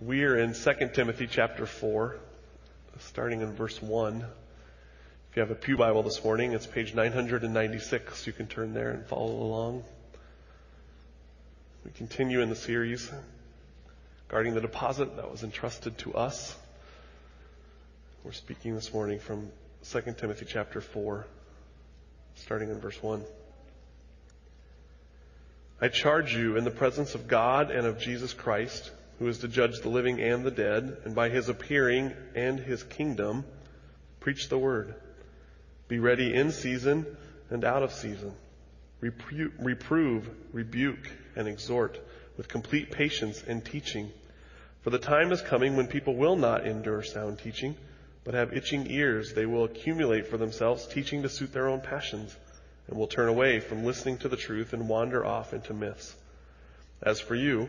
We are in 2 Timothy chapter 4, starting in verse 1. If you have a Pew Bible this morning, it's page 996. You can turn there and follow along. We continue in the series guarding the deposit that was entrusted to us. We're speaking this morning from 2 Timothy chapter 4, starting in verse 1. I charge you in the presence of God and of Jesus Christ, who is to judge the living and the dead, and by his appearing and his kingdom, preach the word. Be ready in season and out of season. Repro- reprove, rebuke, and exhort with complete patience and teaching. For the time is coming when people will not endure sound teaching, but have itching ears. They will accumulate for themselves teaching to suit their own passions and will turn away from listening to the truth and wander off into myths. As for you,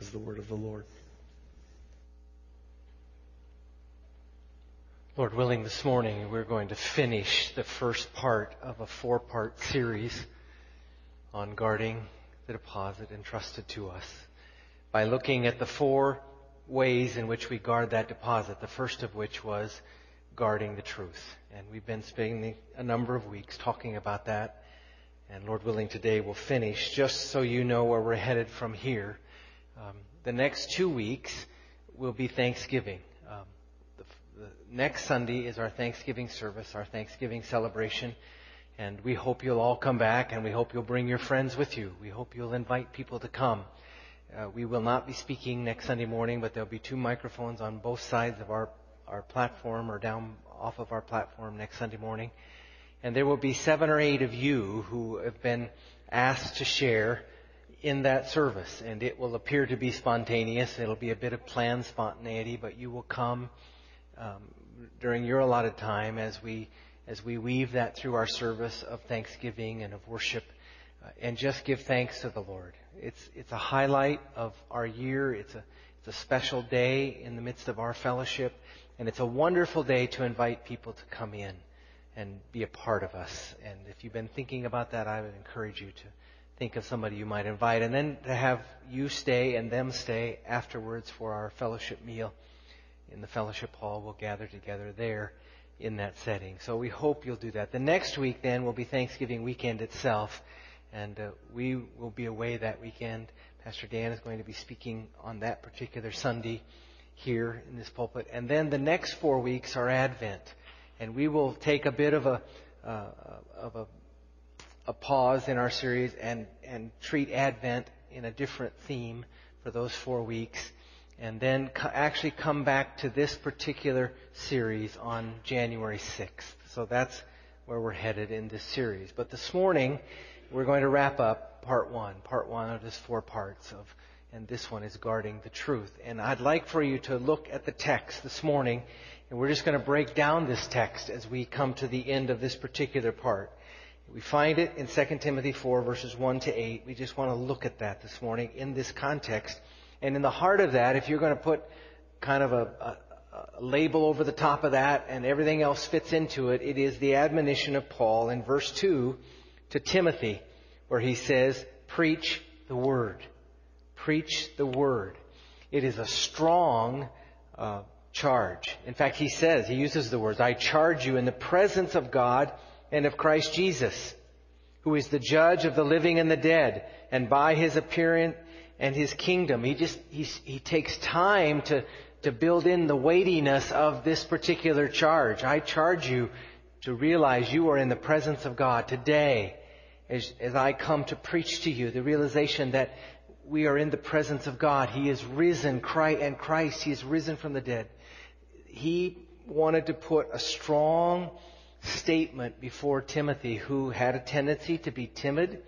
is the word of the Lord. Lord willing, this morning we're going to finish the first part of a four part series on guarding the deposit entrusted to us by looking at the four ways in which we guard that deposit. The first of which was guarding the truth. And we've been spending a number of weeks talking about that. And Lord willing, today we'll finish just so you know where we're headed from here. Um, the next two weeks will be Thanksgiving. Um, the, the next Sunday is our Thanksgiving service, our Thanksgiving celebration. And we hope you'll all come back and we hope you'll bring your friends with you. We hope you'll invite people to come. Uh, we will not be speaking next Sunday morning, but there'll be two microphones on both sides of our our platform or down off of our platform next Sunday morning. And there will be seven or eight of you who have been asked to share in that service. And it will appear to be spontaneous. It'll be a bit of planned spontaneity, but you will come um, during your allotted time as we as we weave that through our service of thanksgiving and of worship, uh, and just give thanks to the Lord. It's it's a highlight of our year. It's a it's a special day in the midst of our fellowship. And it's a wonderful day to invite people to come in and be a part of us. And if you've been thinking about that, I would encourage you to think of somebody you might invite and then to have you stay and them stay afterwards for our fellowship meal in the fellowship hall. We'll gather together there in that setting. So we hope you'll do that. The next week then will be Thanksgiving weekend itself. And uh, we will be away that weekend. Pastor Dan is going to be speaking on that particular Sunday here in this pulpit. And then the next four weeks are Advent. And we will take a bit of a, uh, of a, a pause in our series and, and treat Advent in a different theme for those four weeks. And then co- actually come back to this particular series on January 6th. So that's where we're headed in this series. But this morning, we're going to wrap up part one, part one of this four parts of and this one is guarding the truth. And I'd like for you to look at the text this morning, and we're just going to break down this text as we come to the end of this particular part. We find it in 2 Timothy 4 verses 1 to 8. We just want to look at that this morning in this context. And in the heart of that, if you're going to put kind of a, a, a label over the top of that and everything else fits into it, it is the admonition of Paul in verse 2 to Timothy, where he says, preach the word. Preach the word. It is a strong uh, charge. In fact, he says, he uses the words, I charge you in the presence of God and of Christ Jesus, who is the judge of the living and the dead, and by his appearance and his kingdom. He just, he takes time to, to build in the weightiness of this particular charge. I charge you to realize you are in the presence of God today as, as I come to preach to you, the realization that we are in the presence of God. He is risen, Christ, and Christ, He is risen from the dead. He wanted to put a strong statement before Timothy, who had a tendency to be timid.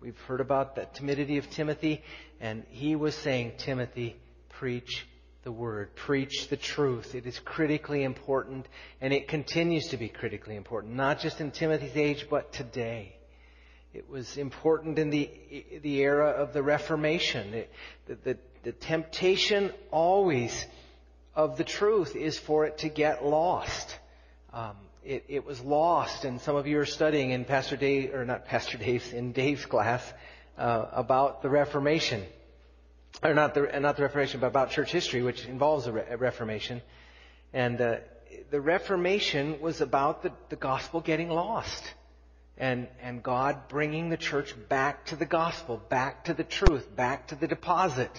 We've heard about the timidity of Timothy, and he was saying, Timothy, preach the word, preach the truth. It is critically important, and it continues to be critically important, not just in Timothy's age, but today. It was important in the, the era of the Reformation. It, the, the, the temptation always of the truth is for it to get lost. Um, it, it, was lost, and some of you are studying in Pastor Dave, or not Pastor Dave's, in Dave's class uh, about the Reformation or not the not the Reformation, but about church history, which involves the Re- Reformation. And uh, the Reformation was about the, the gospel getting lost, and and God bringing the church back to the gospel, back to the truth, back to the deposit.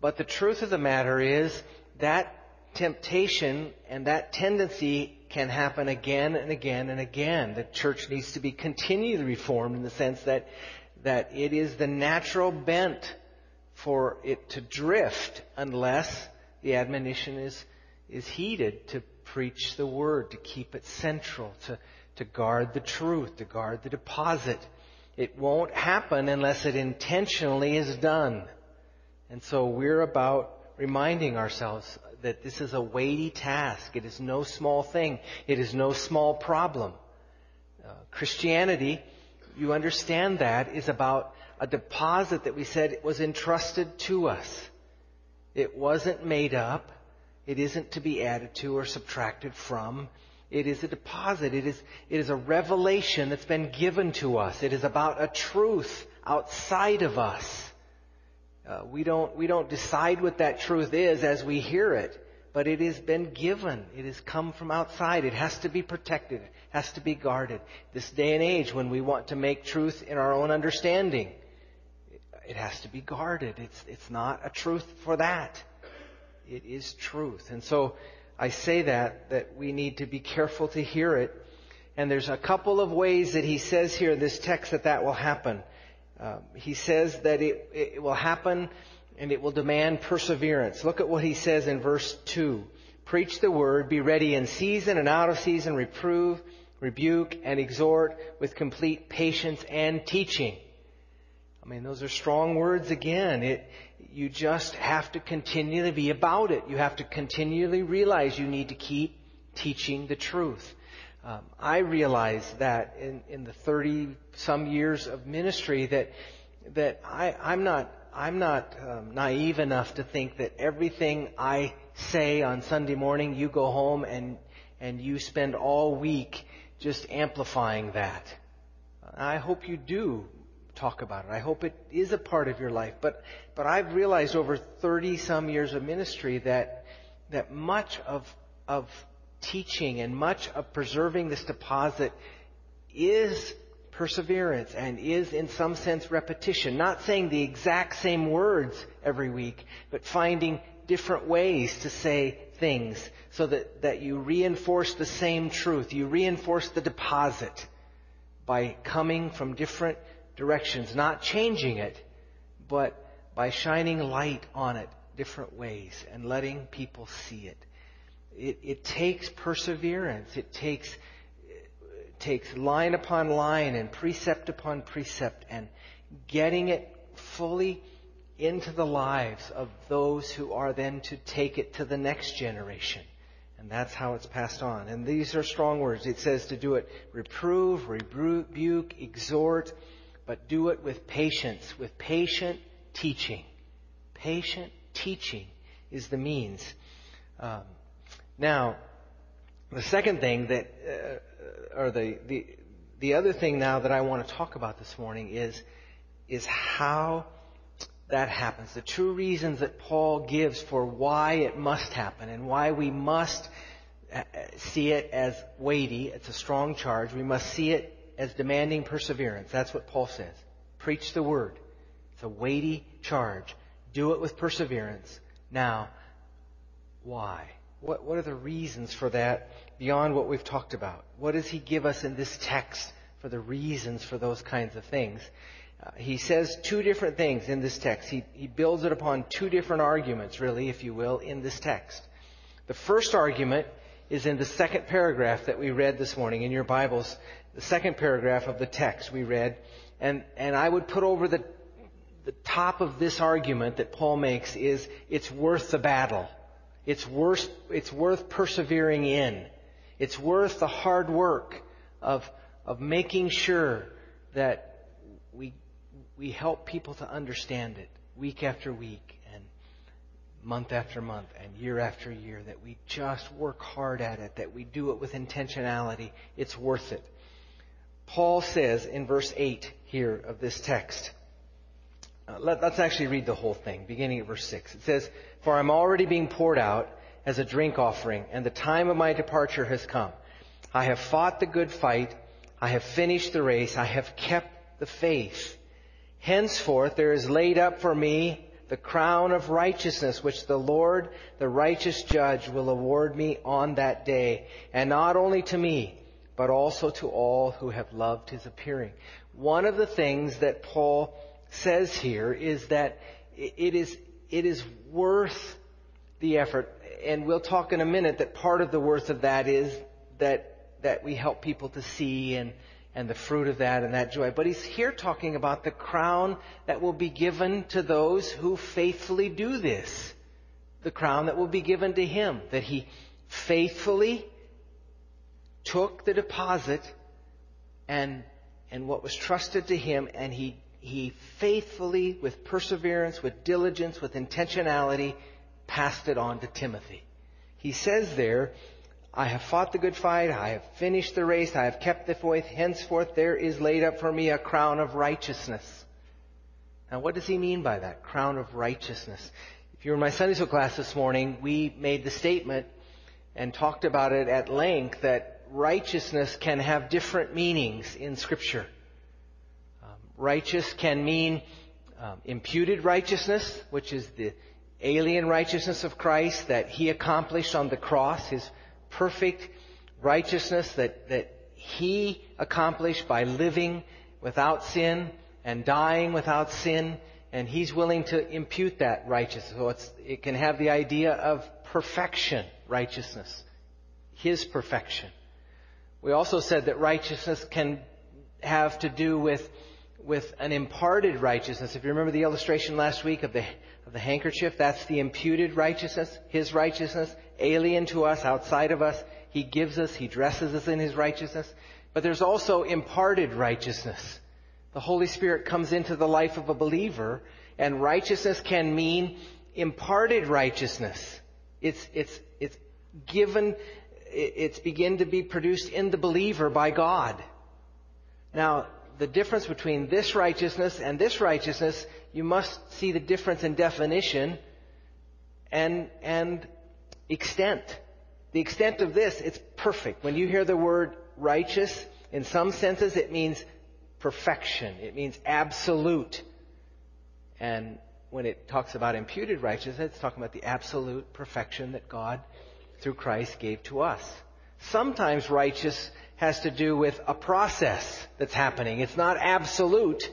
But the truth of the matter is that temptation and that tendency can happen again and again and again. The church needs to be continually reformed in the sense that that it is the natural bent for it to drift unless the admonition is, is heeded to preach the word, to keep it central, to, to guard the truth, to guard the deposit. It won't happen unless it intentionally is done. And so we're about reminding ourselves that this is a weighty task. It is no small thing. It is no small problem. Uh, Christianity, you understand that, is about a deposit that we said was entrusted to us. It wasn't made up. It isn't to be added to or subtracted from. It is a deposit. It is, it is a revelation that's been given to us. It is about a truth outside of us. Uh, we don't, we don't decide what that truth is as we hear it, but it has been given. It has come from outside. It has to be protected. It has to be guarded. This day and age when we want to make truth in our own understanding, it has to be guarded. It's, it's not a truth for that. It is truth. And so I say that, that we need to be careful to hear it. And there's a couple of ways that he says here in this text that that will happen. Um, he says that it, it will happen and it will demand perseverance. Look at what he says in verse 2. Preach the word, be ready in season and out of season, reprove, rebuke, and exhort with complete patience and teaching. I mean, those are strong words again. It, you just have to continually be about it. You have to continually realize you need to keep teaching the truth. Um, I realize that in, in the 30 some years of ministry that, that I, I'm not, I'm not um, naive enough to think that everything I say on Sunday morning, you go home and, and you spend all week just amplifying that. I hope you do talk about it. I hope it is a part of your life. But, but I've realized over 30 some years of ministry that, that much of, of teaching and much of preserving this deposit is perseverance and is in some sense repetition. Not saying the exact same words every week, but finding different ways to say things so that, that you reinforce the same truth. You reinforce the deposit by coming from different directions, not changing it, but by shining light on it different ways and letting people see it. It, it takes perseverance. It takes, it takes line upon line and precept upon precept and getting it fully into the lives of those who are then to take it to the next generation. And that's how it's passed on. And these are strong words. It says to do it reprove, rebuke, exhort, but do it with patience, with patient teaching. Patient teaching is the means. Um, now, the second thing that, uh, or the, the, the other thing now that I want to talk about this morning is, is how that happens. The true reasons that Paul gives for why it must happen and why we must uh, see it as weighty. It's a strong charge. We must see it as demanding perseverance. That's what Paul says. Preach the word. It's a weighty charge. Do it with perseverance. Now, why? What, what are the reasons for that beyond what we've talked about? What does he give us in this text for the reasons for those kinds of things? Uh, he says two different things in this text. He, he builds it upon two different arguments, really, if you will, in this text. The first argument is in the second paragraph that we read this morning in your Bibles the second paragraph of the text we read, and, and I would put over the, the top of this argument that Paul makes is it's worth the battle. It's worth, it's worth persevering in. It's worth the hard work of, of making sure that we, we help people to understand it week after week and month after month and year after year, that we just work hard at it, that we do it with intentionality. It's worth it. Paul says in verse 8 here of this text, uh, let, us actually read the whole thing, beginning at verse 6. It says, For I'm already being poured out as a drink offering, and the time of my departure has come. I have fought the good fight. I have finished the race. I have kept the faith. Henceforth there is laid up for me the crown of righteousness, which the Lord, the righteous judge, will award me on that day, and not only to me, but also to all who have loved his appearing. One of the things that Paul says here is that it is, it is worth the effort. And we'll talk in a minute that part of the worth of that is that, that we help people to see and, and the fruit of that and that joy. But he's here talking about the crown that will be given to those who faithfully do this. The crown that will be given to him. That he faithfully took the deposit and, and what was trusted to him and he he faithfully, with perseverance, with diligence, with intentionality, passed it on to Timothy. He says there, I have fought the good fight, I have finished the race, I have kept the faith, henceforth there is laid up for me a crown of righteousness. Now what does he mean by that? Crown of righteousness. If you were in my Sunday school class this morning, we made the statement and talked about it at length that righteousness can have different meanings in scripture righteous can mean um, imputed righteousness, which is the alien righteousness of Christ that he accomplished on the cross, his perfect righteousness that, that he accomplished by living without sin and dying without sin, and he's willing to impute that righteousness. So it can have the idea of perfection, righteousness, his perfection. We also said that righteousness can have to do with with an imparted righteousness. If you remember the illustration last week of the, of the handkerchief, that's the imputed righteousness, His righteousness, alien to us, outside of us. He gives us, He dresses us in His righteousness. But there's also imparted righteousness. The Holy Spirit comes into the life of a believer, and righteousness can mean imparted righteousness. It's, it's, it's given, it's begin to be produced in the believer by God. Now, the difference between this righteousness and this righteousness, you must see the difference in definition and, and extent. The extent of this, it's perfect. When you hear the word righteous, in some senses it means perfection. It means absolute. And when it talks about imputed righteousness, it's talking about the absolute perfection that God, through Christ, gave to us. Sometimes righteous has to do with a process that's happening. It's not absolute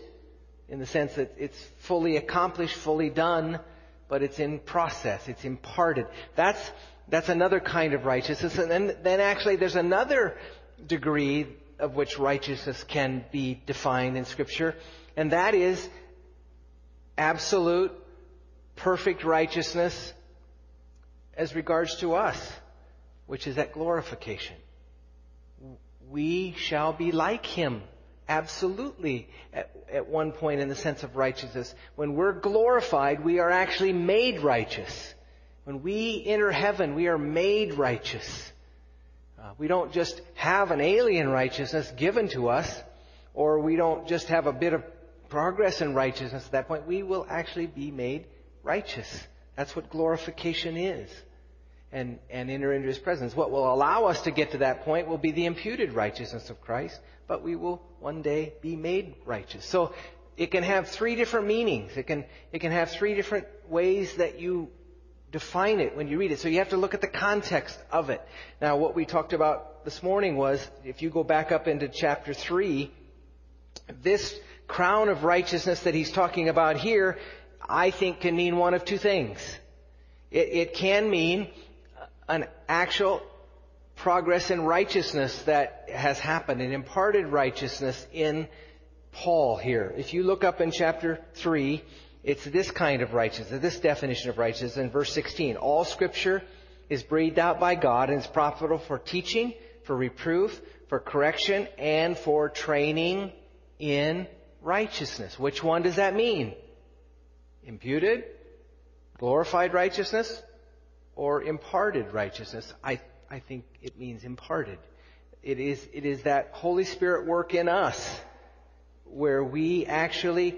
in the sense that it's fully accomplished, fully done, but it's in process. It's imparted. That's, that's another kind of righteousness. And then, then actually there's another degree of which righteousness can be defined in scripture, and that is absolute, perfect righteousness as regards to us, which is at glorification we shall be like him. Absolutely. At, at, one point in the sense of righteousness. When we're glorified, we are actually made righteous. When we enter heaven, we are made righteous. Uh, we don't just have an alien righteousness given to us, or we don't just have a bit of progress in righteousness at that point. We will actually be made righteous. That's what glorification is and, and enter into His presence. What will allow us to get to that point will be the imputed righteousness of Christ, but we will one day be made righteous. So it can have three different meanings. It can, it can have three different ways that you define it when you read it. So you have to look at the context of it. Now what we talked about this morning was, if you go back up into chapter 3, this crown of righteousness that he's talking about here, I think can mean one of two things. It, it can mean an actual progress in righteousness that has happened, an imparted righteousness in Paul here. If you look up in chapter 3, it's this kind of righteousness, this definition of righteousness in verse 16. All scripture is breathed out by God and is profitable for teaching, for reproof, for correction, and for training in righteousness. Which one does that mean? Imputed? Glorified righteousness? Or imparted righteousness? I, I think it means imparted. It is, it is that Holy Spirit work in us where we actually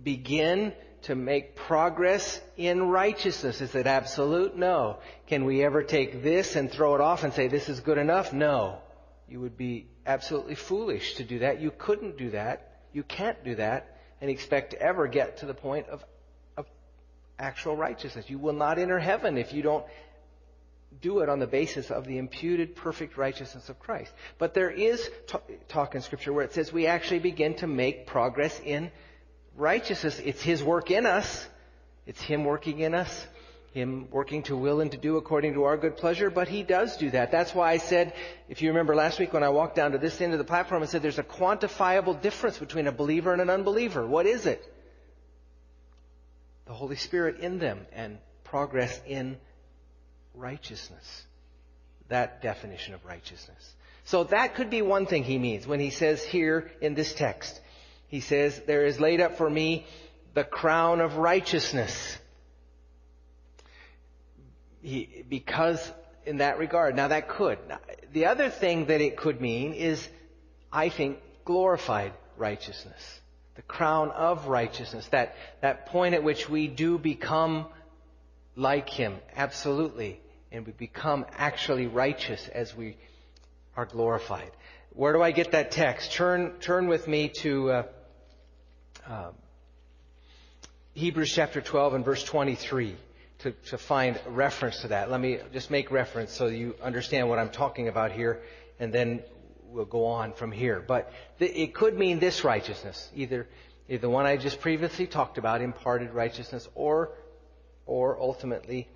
begin to make progress in righteousness. Is it absolute? No. Can we ever take this and throw it off and say this is good enough? No. You would be absolutely foolish to do that. You couldn't do that. You can't do that and expect to ever get to the point of, actual righteousness. You will not enter heaven if you don't do it on the basis of the imputed perfect righteousness of Christ. But there is talk in Scripture where it says we actually begin to make progress in righteousness. It's His work in us. It's Him working in us. Him working to will and to do according to our good pleasure, but He does do that. That's why I said, if you remember last week when I walked down to this end of the platform, I said there's a quantifiable difference between a believer and an unbeliever. What is it? The Holy Spirit in them and progress in righteousness. That definition of righteousness. So that could be one thing he means when he says here in this text. He says, there is laid up for me the crown of righteousness. He, because in that regard. Now that could. The other thing that it could mean is, I think, glorified righteousness. The crown of righteousness. That, that point at which we do become like Him. Absolutely. And we become actually righteous as we are glorified. Where do I get that text? Turn, turn with me to uh, uh, Hebrews chapter 12 and verse 23 to, to find reference to that. Let me just make reference so you understand what I'm talking about here, and then we'll go on from here. But th- it could mean this righteousness, either, either the one I just previously talked about, imparted righteousness, or, or ultimately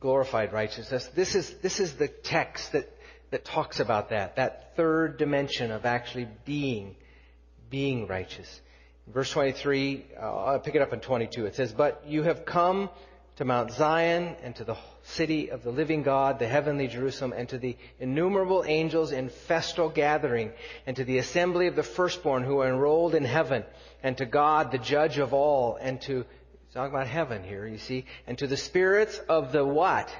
glorified righteousness. This is, this is the text that, that talks about that, that third dimension of actually being, being righteous. Verse 23, uh, I'll pick it up in 22. It says, But you have come to Mount Zion and to the city of the living God, the heavenly Jerusalem, and to the innumerable angels in festal gathering, and to the assembly of the firstborn who are enrolled in heaven, and to God, the judge of all, and to, talking about heaven here, you see, and to the spirits of the what?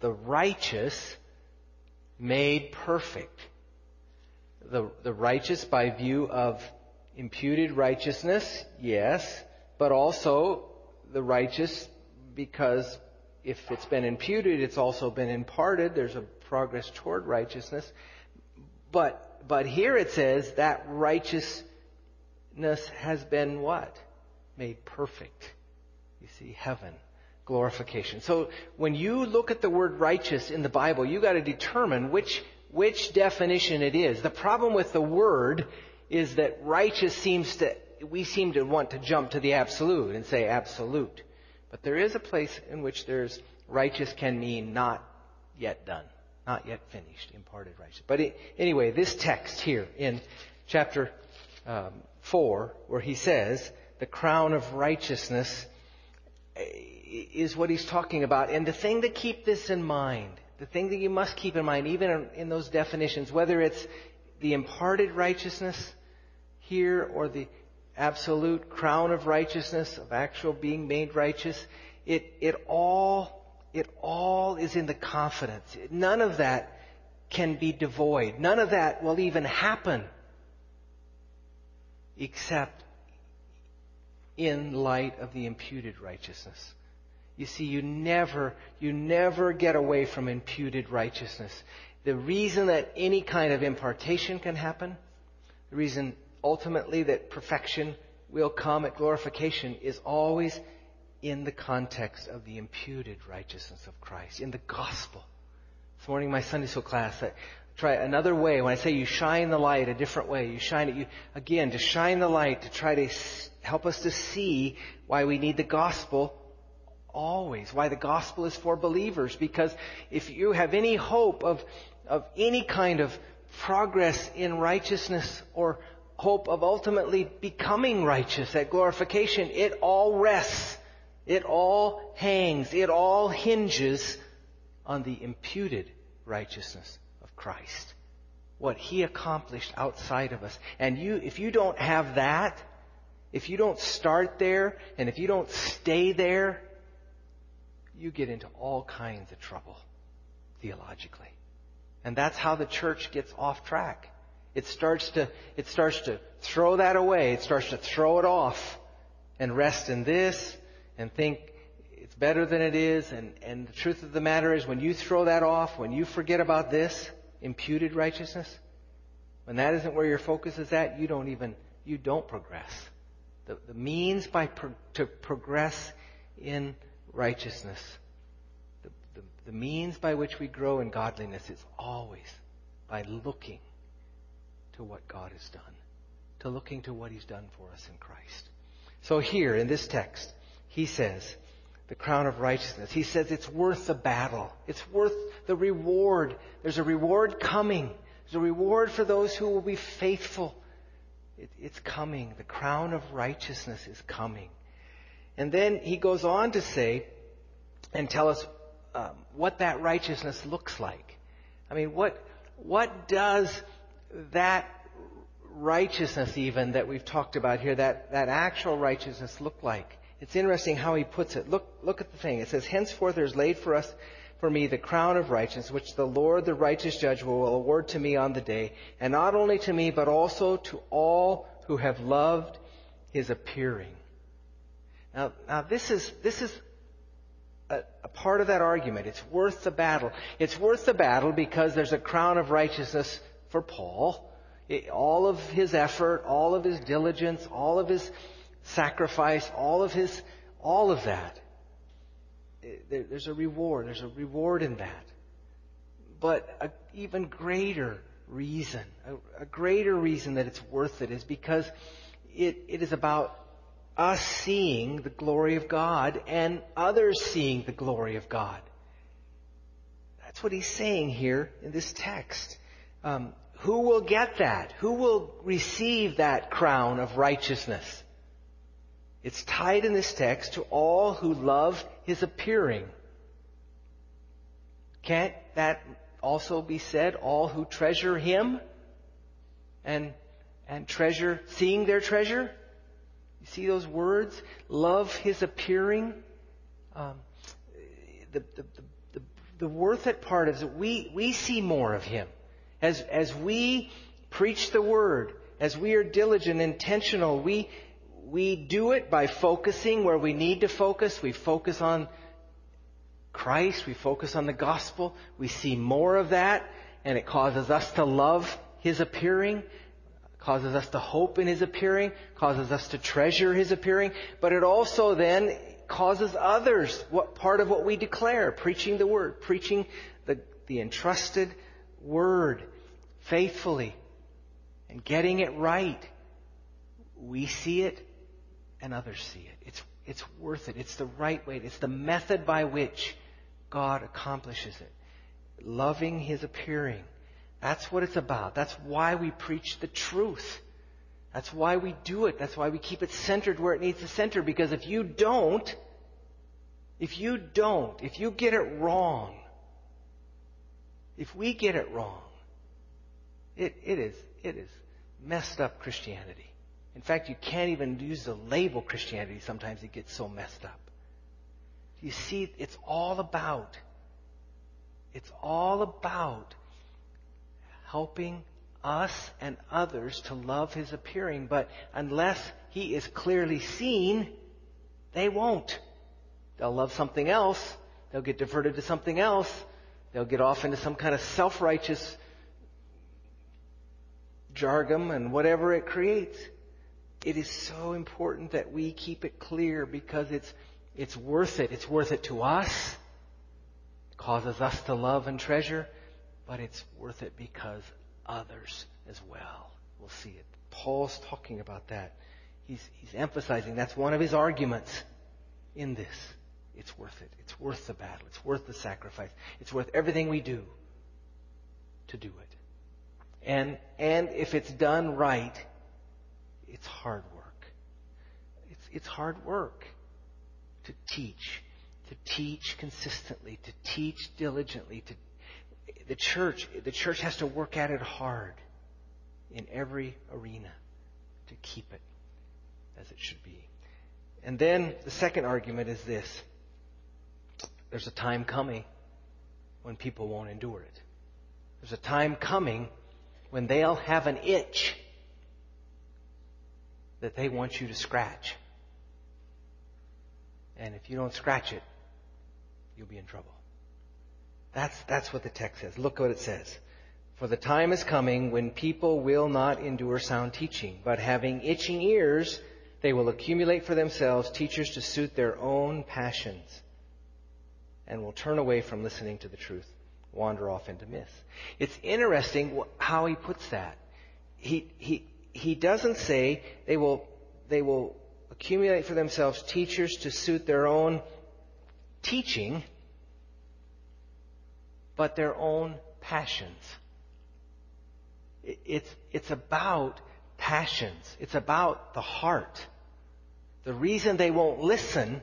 The righteous made perfect. The, the righteous by view of imputed righteousness, yes, but also the righteous because if it's been imputed, it's also been imparted. There's a progress toward righteousness. But, but here it says that righteousness has been what? Made perfect. You see, heaven, glorification. So when you look at the word righteous in the Bible, you gotta determine which, which definition it is. The problem with the word is that righteous seems to, we seem to want to jump to the absolute and say absolute. But there is a place in which there's righteous can mean not yet done, not yet finished, imparted righteous. But it, anyway, this text here in chapter um, 4, where he says, the crown of righteousness is what he's talking about. And the thing to keep this in mind, the thing that you must keep in mind, even in, in those definitions, whether it's the imparted righteousness here or the absolute crown of righteousness, of actual being made righteous, it, it all, it all is in the confidence. None of that can be devoid. None of that will even happen except in light of the imputed righteousness. You see, you never, you never get away from imputed righteousness the reason that any kind of impartation can happen, the reason ultimately that perfection will come at glorification is always in the context of the imputed righteousness of Christ, in the gospel. This morning, my Sunday school class, I try another way. When I say you shine the light a different way, you shine it, you, again, to shine the light, to try to help us to see why we need the gospel always, why the gospel is for believers. Because if you have any hope of of any kind of progress in righteousness or hope of ultimately becoming righteous at glorification, it all rests, it all hangs, it all hinges on the imputed righteousness of Christ. What He accomplished outside of us. And you, if you don't have that, if you don't start there, and if you don't stay there, you get into all kinds of trouble theologically. And that's how the church gets off track. It starts to, it starts to throw that away. It starts to throw it off and rest in this and think it's better than it is. And, and the truth of the matter is when you throw that off, when you forget about this, imputed righteousness, when that isn't where your focus is at, you don't even, you don't progress. The, the means by pro, to progress in righteousness, the, the, the means by which we grow in godliness is always by looking to what God has done, to looking to what He's done for us in Christ. So here in this text, he says, the crown of righteousness. He says it's worth the battle. It's worth the reward. There's a reward coming. There's a reward for those who will be faithful. It, it's coming. The crown of righteousness is coming. And then he goes on to say and tell us um, what that righteousness looks like. I mean, what what does that righteousness even that we've talked about here, that, that actual righteousness look like? It's interesting how he puts it. Look, look at the thing. It says, Henceforth there is laid for us, for me, the crown of righteousness, which the Lord, the righteous judge, will award to me on the day, and not only to me, but also to all who have loved his appearing. Now, now this is, this is a, a part of that argument. It's worth the battle. It's worth the battle because there's a crown of righteousness for Paul. It, all of his effort, all of his diligence, all of his sacrifice, all of his, all of that. There's a reward. There's a reward in that. But an even greater reason, a, a, greater reason that it's worth it is because it, it is about us seeing the glory of God and others seeing the glory of God. That's what he's saying here in this text. Um, who will get that? Who will receive that crown of righteousness? It's tied in this text to all who love his appearing. Can't that also be said? All who treasure him and, and treasure, seeing their treasure? You see those words? Love his appearing. Um, the, the, the, the worth it part is that we, we see more of him. As, as we preach the word, as we are diligent, intentional, we, we do it by focusing where we need to focus. We focus on Christ. We focus on the gospel. We see more of that, and it causes us to love His appearing causes us to hope in His appearing, causes us to treasure His appearing, but it also then causes others, what part of what we declare, preaching the Word, preaching the, the entrusted Word faithfully and getting it right. We see it and others see it. It's, it's worth it. It's the right way. It's the method by which God accomplishes it. Loving His appearing that's what it's about. That's why we preach the truth. That's why we do it. That's why we keep it centered where it needs to center. Because if you don't, if you don't, if you get it wrong, if we get it wrong, it, it is, it is messed up Christianity. In fact, you can't even use the label Christianity. Sometimes it gets so messed up. You see, it's all about, it's all about helping us and others to love His appearing. But unless He is clearly seen, they won't. They'll love something else. They'll get diverted to something else. They'll get off into some kind of self-righteous jargon and whatever it creates. It is so important that we keep it clear because it's, it's worth it. It's worth it to us. It causes us to love and treasure but it's worth it because others as well will see it. Paul's talking about that. He's, he's emphasizing that's one of his arguments in this. It's worth it. It's worth the battle. It's worth the sacrifice. It's worth everything we do to do it. And, and if it's done right, it's hard work. It's, it's hard work to teach, to teach consistently, to teach diligently, to, the church, the church has to work at it hard in every arena to keep it as it should be. And then the second argument is this. There's a time coming when people won't endure it. There's a time coming when they'll have an itch that they want you to scratch. And if you don't scratch it, you'll be in trouble. That's, that's what the text says. Look what it says. For the time is coming when people will not endure sound teaching, but having itching ears, they will accumulate for themselves teachers to suit their own passions and will turn away from listening to the truth, wander off into myth. It's interesting how he puts that. He, he, he doesn't say they will, they will accumulate for themselves teachers to suit their own teaching, but their own passions. It's, it's about passions. It's about the heart. The reason they won't listen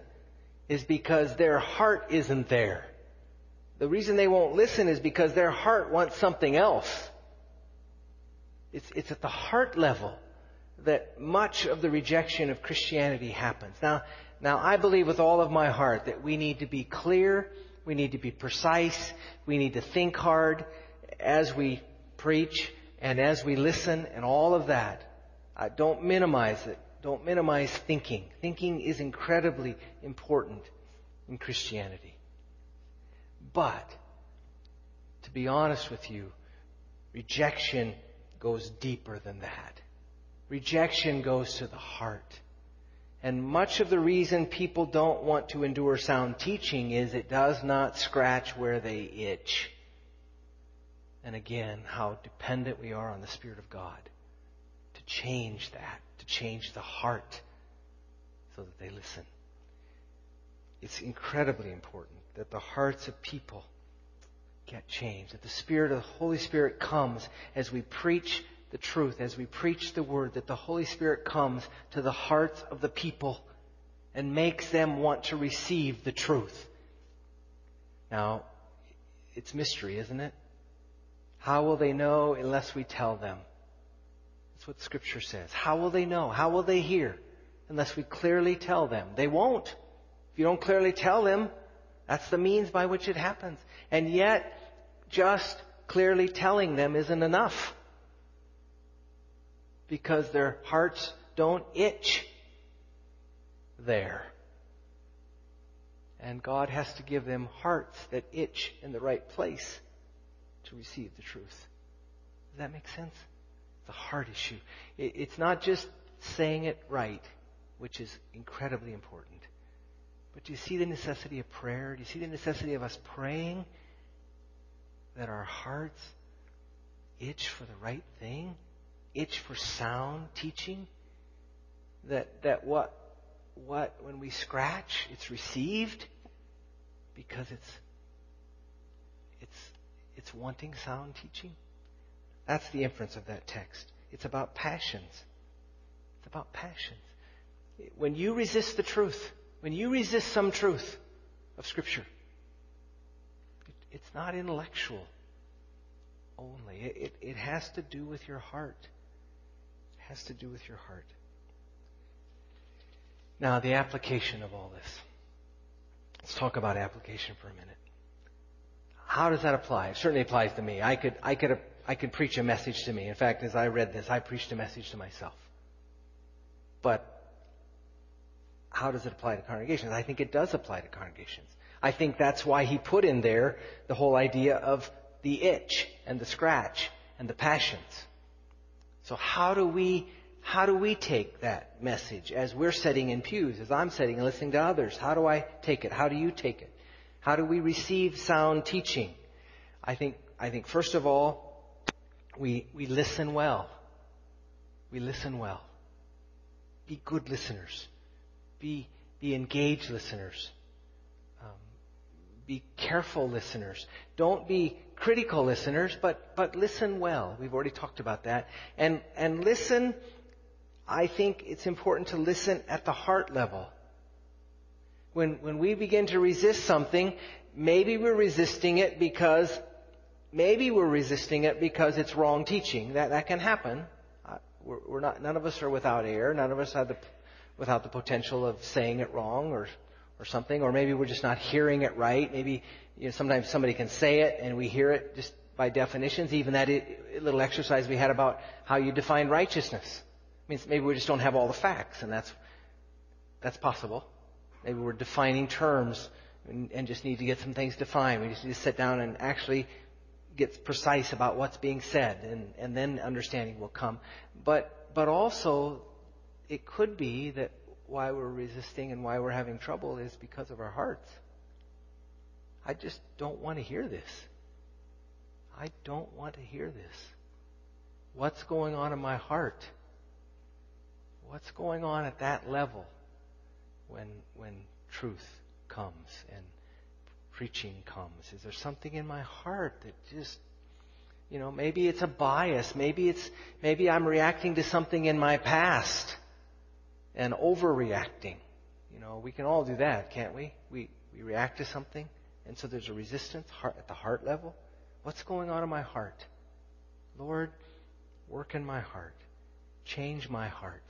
is because their heart isn't there. The reason they won't listen is because their heart wants something else. It's, it's at the heart level that much of the rejection of Christianity happens. Now, now I believe with all of my heart that we need to be clear, we need to be precise, we need to think hard as we preach and as we listen and all of that. Uh, don't minimize it. Don't minimize thinking. Thinking is incredibly important in Christianity. But, to be honest with you, rejection goes deeper than that. Rejection goes to the heart. And much of the reason people don't want to endure sound teaching is it does not scratch where they itch. And again, how dependent we are on the Spirit of God to change that, to change the heart so that they listen. It's incredibly important that the hearts of people get changed, that the Spirit of the Holy Spirit comes as we preach the truth, as we preach the Word, that the Holy Spirit comes to the hearts of the people and makes them want to receive the truth. Now, it's mystery, isn't it? How will they know unless we tell them? That's what Scripture says. How will they know? How will they hear unless we clearly tell them? They won't. If you don't clearly tell them, that's the means by which it happens. And yet, just clearly telling them isn't enough. Because their hearts don't itch there. And God has to give them hearts that itch in the right place to receive the truth. Does that make sense? It's a heart issue. It's not just saying it right, which is incredibly important. But do you see the necessity of prayer? Do you see the necessity of us praying that our hearts itch for the right thing? Itch for sound teaching? That, that what, what, when we scratch, it's received because it's, it's it's wanting sound teaching. That's the inference of that text. It's about passions. It's about passions. When you resist the truth, when you resist some truth of Scripture, it's not intellectual only. It, it has to do with your heart. It has to do with your heart. Now, the application of all this. Let's talk about application for a minute. How does that apply? It certainly applies to me. I could, I could, I could preach a message to me. In fact, as I read this, I preached a message to myself. But how does it apply to congregations? I think it does apply to congregations. I think that's why he put in there the whole idea of the itch and the scratch and the passions. So how do we, how do we take that message as we're sitting in pews, as I'm sitting and listening to others? How do I take it? How do you take it? How do we receive sound teaching? I think, I think first of all, we, we listen well. We listen well. Be good listeners. Be, be engaged listeners. Um, be careful listeners. Don't be critical listeners, but, but listen well. We've already talked about that. And, and listen, I think it's important to listen at the heart level. When, when we begin to resist something, maybe we're resisting it because, maybe we're resisting it because it's wrong teaching. That, that can happen. Uh, we're, we're not, none of us are without error. None of us have the, without the potential of saying it wrong or, or something. Or maybe we're just not hearing it right. Maybe, you know, sometimes somebody can say it and we hear it just by definitions. Even that little exercise we had about how you define righteousness. I means maybe we just don't have all the facts and that's, that's possible. Maybe we're defining terms and, and just need to get some things defined. We just need to sit down and actually get precise about what's being said and, and then understanding will come. But, but also, it could be that why we're resisting and why we're having trouble is because of our hearts. I just don't want to hear this. I don't want to hear this. What's going on in my heart? What's going on at that level when, when truth comes and preaching comes? Is there something in my heart that just, you know, maybe it's a bias. Maybe it's, maybe I'm reacting to something in my past and overreacting. You know, we can all do that, can't we? We, we react to something and so there's a resistance heart, at the heart level. What's going on in my heart? Lord, work in my heart. Change my heart.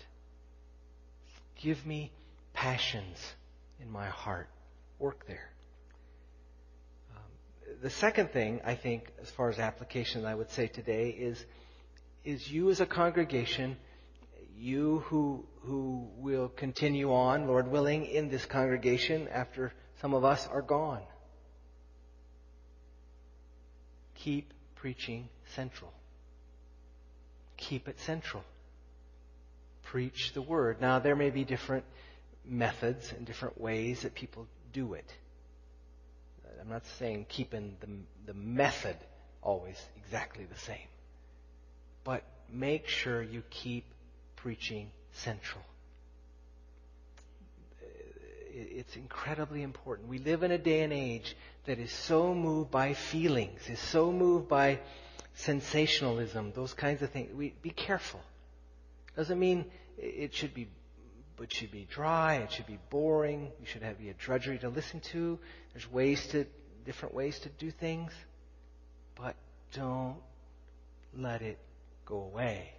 Give me passions in my heart. Work there. Um, the second thing, I think, as far as application, I would say today is, is you as a congregation, you who, who will continue on, Lord willing, in this congregation after some of us are gone. Keep preaching central. Keep it central. Preach the word. Now, there may be different methods and different ways that people do it. I'm not saying keeping the, the method always exactly the same. But make sure you keep preaching central. It's incredibly important. We live in a day and age that is so moved by feelings, is so moved by sensationalism, those kinds of things. We, be careful. Doesn't mean it should be it should be dry, it should be boring, you should have be a drudgery to listen to. There's ways to different ways to do things. But don't let it go away.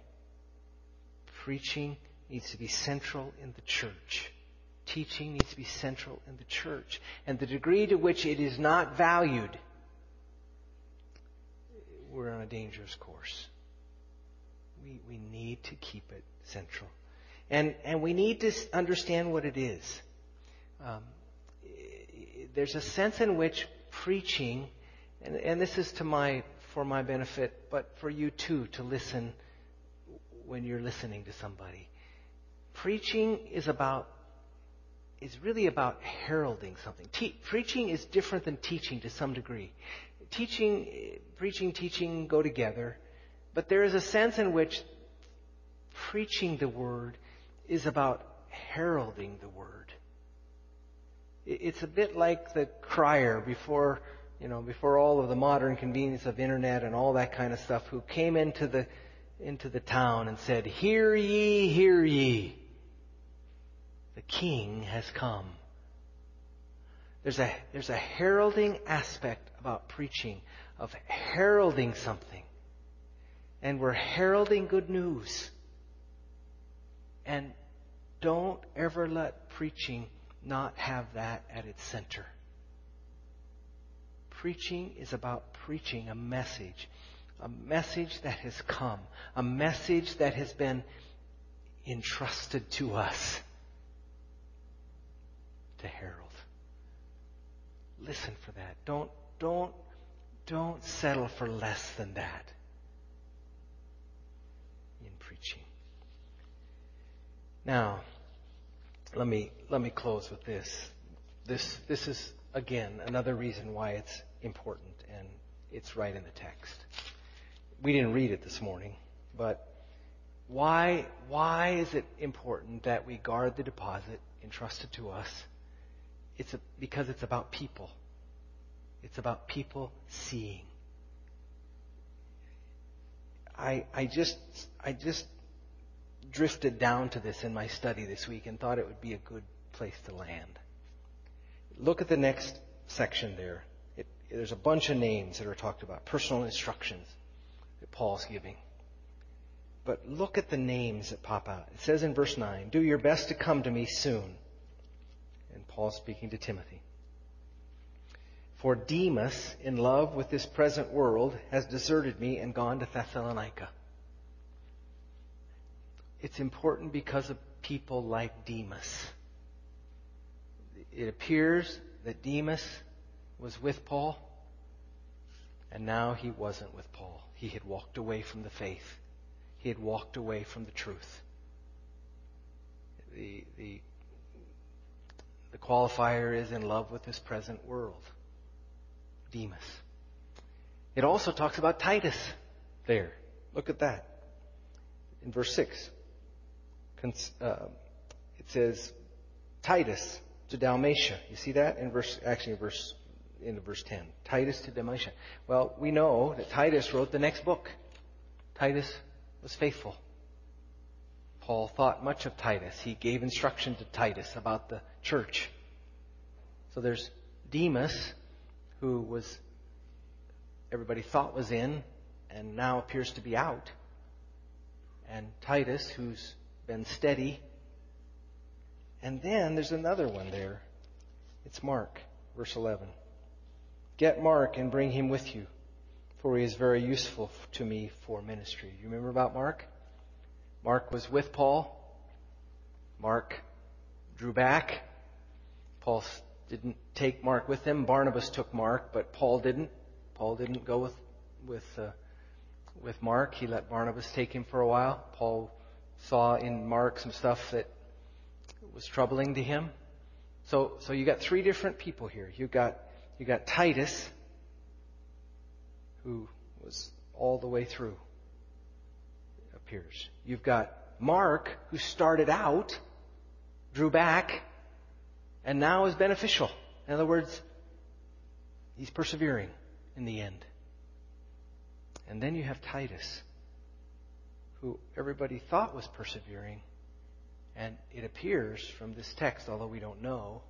Preaching needs to be central in the church. Teaching needs to be central in the church. And the degree to which it is not valued, we're on a dangerous course. We, we need to keep it central. And, and we need to understand what it is. Um, there's a sense in which preaching, and, and this is to my, for my benefit, but for you too, to listen when you're listening to somebody. Preaching is about, is really about heralding something. Te- preaching is different than teaching to some degree. Teaching, preaching, teaching go together, but there is a sense in which preaching the word is about heralding the word. It's a bit like the crier before, you know, before all of the modern convenience of internet and all that kind of stuff, who came into the, into the town and said, Hear ye, hear ye. The king has come. There's a, there's a heralding aspect about preaching, of heralding something. And we're heralding good news. And don't ever let preaching not have that at its center. Preaching is about preaching a message, a message that has come, a message that has been entrusted to us to herald. Listen for that. Don't, don't, don't settle for less than that. In preaching. Now, let me, let me close with this. This, this is, again, another reason why it's important, and it's right in the text. We didn't read it this morning, but why, why is it important that we guard the deposit entrusted to us? It's a, because it's about people. It's about people seeing. I, I just, I just drifted down to this in my study this week and thought it would be a good place to land. Look at the next section there. It, there's a bunch of names that are talked about, personal instructions that Paul's giving. But look at the names that pop out. It says in verse 9, Do your best to come to me soon. And Paul's speaking to Timothy. For Demas, in love with this present world, has deserted me and gone to Thessalonica. It's important because of people like Demas. It appears that Demas was with Paul, and now he wasn't with Paul. He had walked away from the faith. He had walked away from the truth. The, the, the qualifier is in love with this present world. Demas. It also talks about Titus there. Look at that. In verse 6, uh, it says, Titus to Dalmatia. You see that in verse, actually in verse, in verse 10. Titus to Dalmatia. Well, we know that Titus wrote the next book. Titus was faithful. Paul thought much of Titus. He gave instruction to Titus about the church. So there's Demas, who was everybody thought was in and now appears to be out. And Titus, who's been steady. And then there's another one there. It's Mark, verse 11. Get Mark and bring him with you, for he is very useful to me for ministry. You remember about Mark? Mark was with Paul. Mark drew back. Paul didn't take Mark with him. Barnabas took Mark, but Paul didn't. Paul didn't go with with uh, with Mark. He let Barnabas take him for a while. Paul saw in Mark some stuff that was troubling to him. So so you got three different people here. You got you got Titus, who was all the way through. Appears. You've got Mark, who started out, drew back, and now is beneficial. In other words, he's persevering in the end. And then you have Titus, who everybody thought was persevering, and it appears from this text, although we don't know,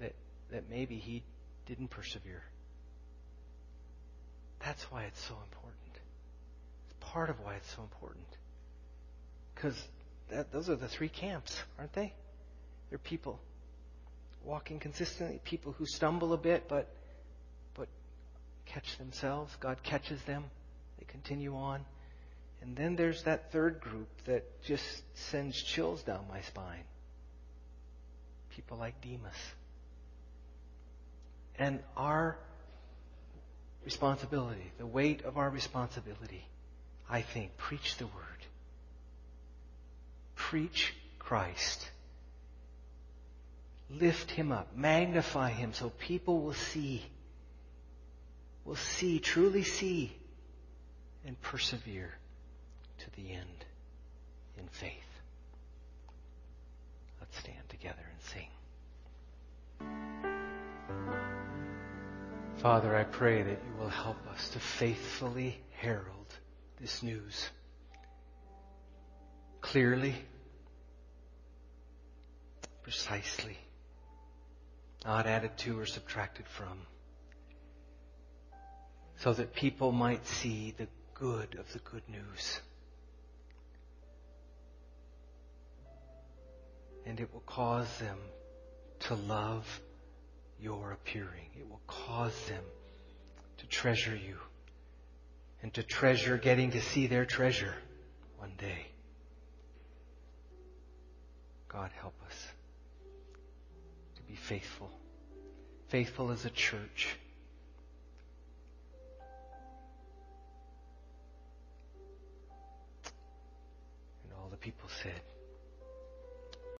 that, that maybe he didn't persevere. That's why it's so important. It's part of why it's so important. Because those are the three camps, aren't they? They're people walking consistently, people who stumble a bit but but catch themselves. God catches them. They continue on. And then there's that third group that just sends chills down my spine. People like Demas. And our responsibility, the weight of our responsibility, I think, preach the word. Preach Christ. Lift him up, magnify him so people will see, will see, truly see, and persevere to the end in faith. Let's stand together and sing. Father, I pray that you will help us to faithfully herald this news clearly, precisely not added to or subtracted from, so that people might see the good of the good news. And it will cause them to love your appearing. It will cause them to treasure you and to treasure getting to see their treasure one day. God help us to be faithful. Faithful as a church. And all the people said,